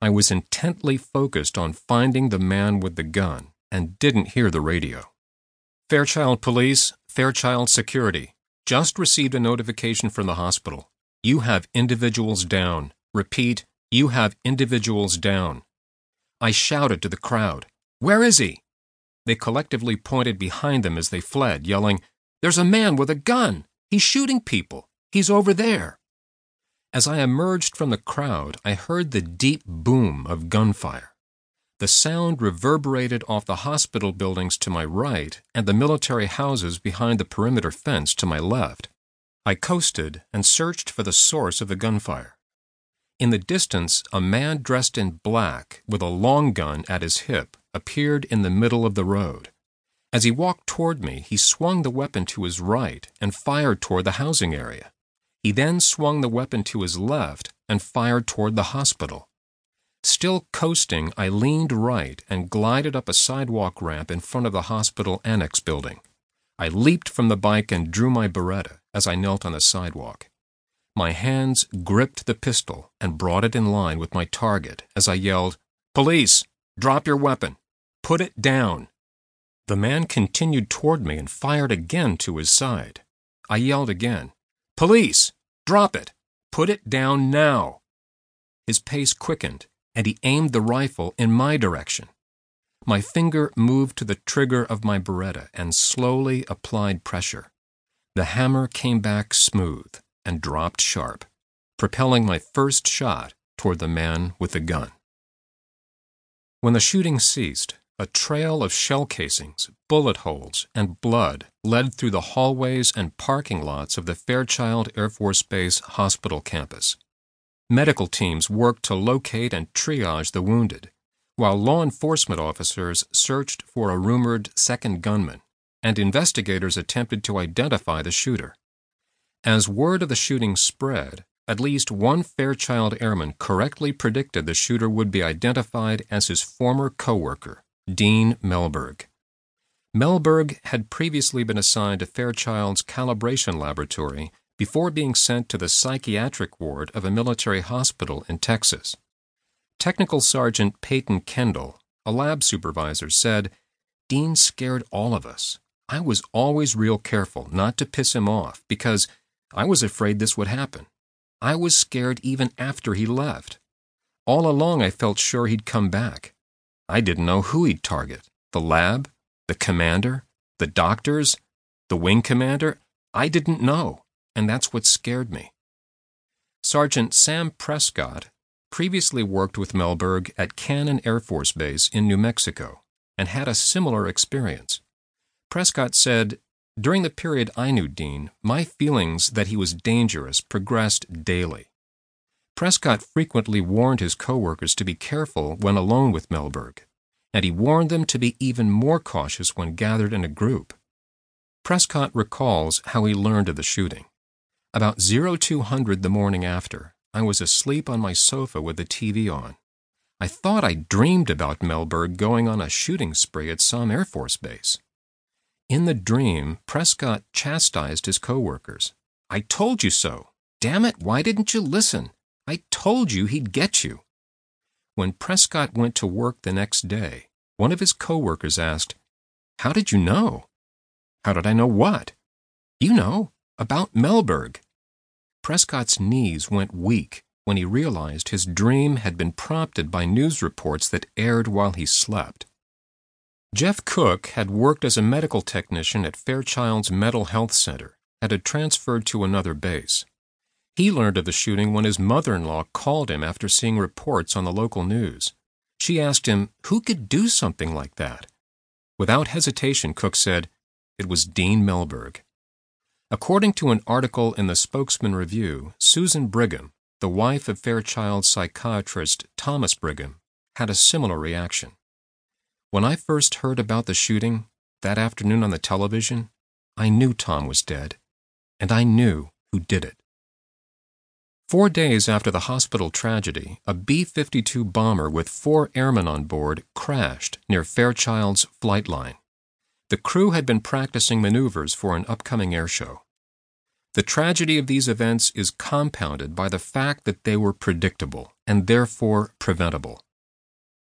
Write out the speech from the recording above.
I was intently focused on finding the man with the gun and didn't hear the radio. Fairchild Police, Fairchild Security. Just received a notification from the hospital. You have individuals down. Repeat, you have individuals down. I shouted to the crowd, Where is he? They collectively pointed behind them as they fled, yelling, There's a man with a gun! He's shooting people! He's over there! As I emerged from the crowd, I heard the deep boom of gunfire. The sound reverberated off the hospital buildings to my right and the military houses behind the perimeter fence to my left. I coasted and searched for the source of the gunfire. In the distance, a man dressed in black with a long gun at his hip appeared in the middle of the road. As he walked toward me, he swung the weapon to his right and fired toward the housing area. He then swung the weapon to his left and fired toward the hospital. Still coasting, I leaned right and glided up a sidewalk ramp in front of the hospital annex building. I leaped from the bike and drew my Beretta as I knelt on the sidewalk. My hands gripped the pistol and brought it in line with my target as I yelled, Police! Drop your weapon! Put it down! The man continued toward me and fired again to his side. I yelled again, Police! Drop it! Put it down now! His pace quickened, and he aimed the rifle in my direction. My finger moved to the trigger of my Beretta and slowly applied pressure. The hammer came back smooth and dropped sharp, propelling my first shot toward the man with the gun. When the shooting ceased, a trail of shell casings, bullet holes, and blood led through the hallways and parking lots of the Fairchild Air Force Base hospital campus. Medical teams worked to locate and triage the wounded, while law enforcement officers searched for a rumored second gunman, and investigators attempted to identify the shooter. As word of the shooting spread, at least one Fairchild airman correctly predicted the shooter would be identified as his former coworker, Dean Mellberg. Mellberg had previously been assigned to Fairchild's calibration laboratory before being sent to the psychiatric ward of a military hospital in Texas. Technical Sergeant Peyton Kendall, a lab supervisor, said, Dean scared all of us. I was always real careful not to piss him off because I was afraid this would happen. I was scared even after he left. All along, I felt sure he'd come back. I didn't know who he'd target the lab, the commander, the doctors, the wing commander. I didn't know, and that's what scared me. Sergeant Sam Prescott previously worked with Mellberg at Cannon Air Force Base in New Mexico and had a similar experience. Prescott said during the period I knew Dean, my feelings that he was dangerous progressed daily. Prescott frequently warned his coworkers to be careful when alone with Mellberg, and he warned them to be even more cautious when gathered in a group. Prescott recalls how he learned of the shooting. About 0200 the morning after, I was asleep on my sofa with the TV on. I thought I dreamed about Mellberg going on a shooting spree at some Air Force base. In the dream, Prescott chastised his coworkers. I told you so. Damn it, why didn't you listen? I told you he'd get you. When Prescott went to work the next day, one of his coworkers asked, How did you know? How did I know what? You know, about Mellberg. Prescott's knees went weak when he realized his dream had been prompted by news reports that aired while he slept. Jeff Cook had worked as a medical technician at Fairchild's Mental Health Center and had transferred to another base. He learned of the shooting when his mother in law called him after seeing reports on the local news. She asked him who could do something like that. Without hesitation, Cook said, It was Dean Mellberg. According to an article in the Spokesman Review, Susan Brigham, the wife of Fairchild psychiatrist Thomas Brigham, had a similar reaction. When I first heard about the shooting, that afternoon on the television, I knew Tom was dead, and I knew who did it. Four days after the hospital tragedy, a B 52 bomber with four airmen on board crashed near Fairchild's flight line. The crew had been practicing maneuvers for an upcoming air show. The tragedy of these events is compounded by the fact that they were predictable and therefore preventable.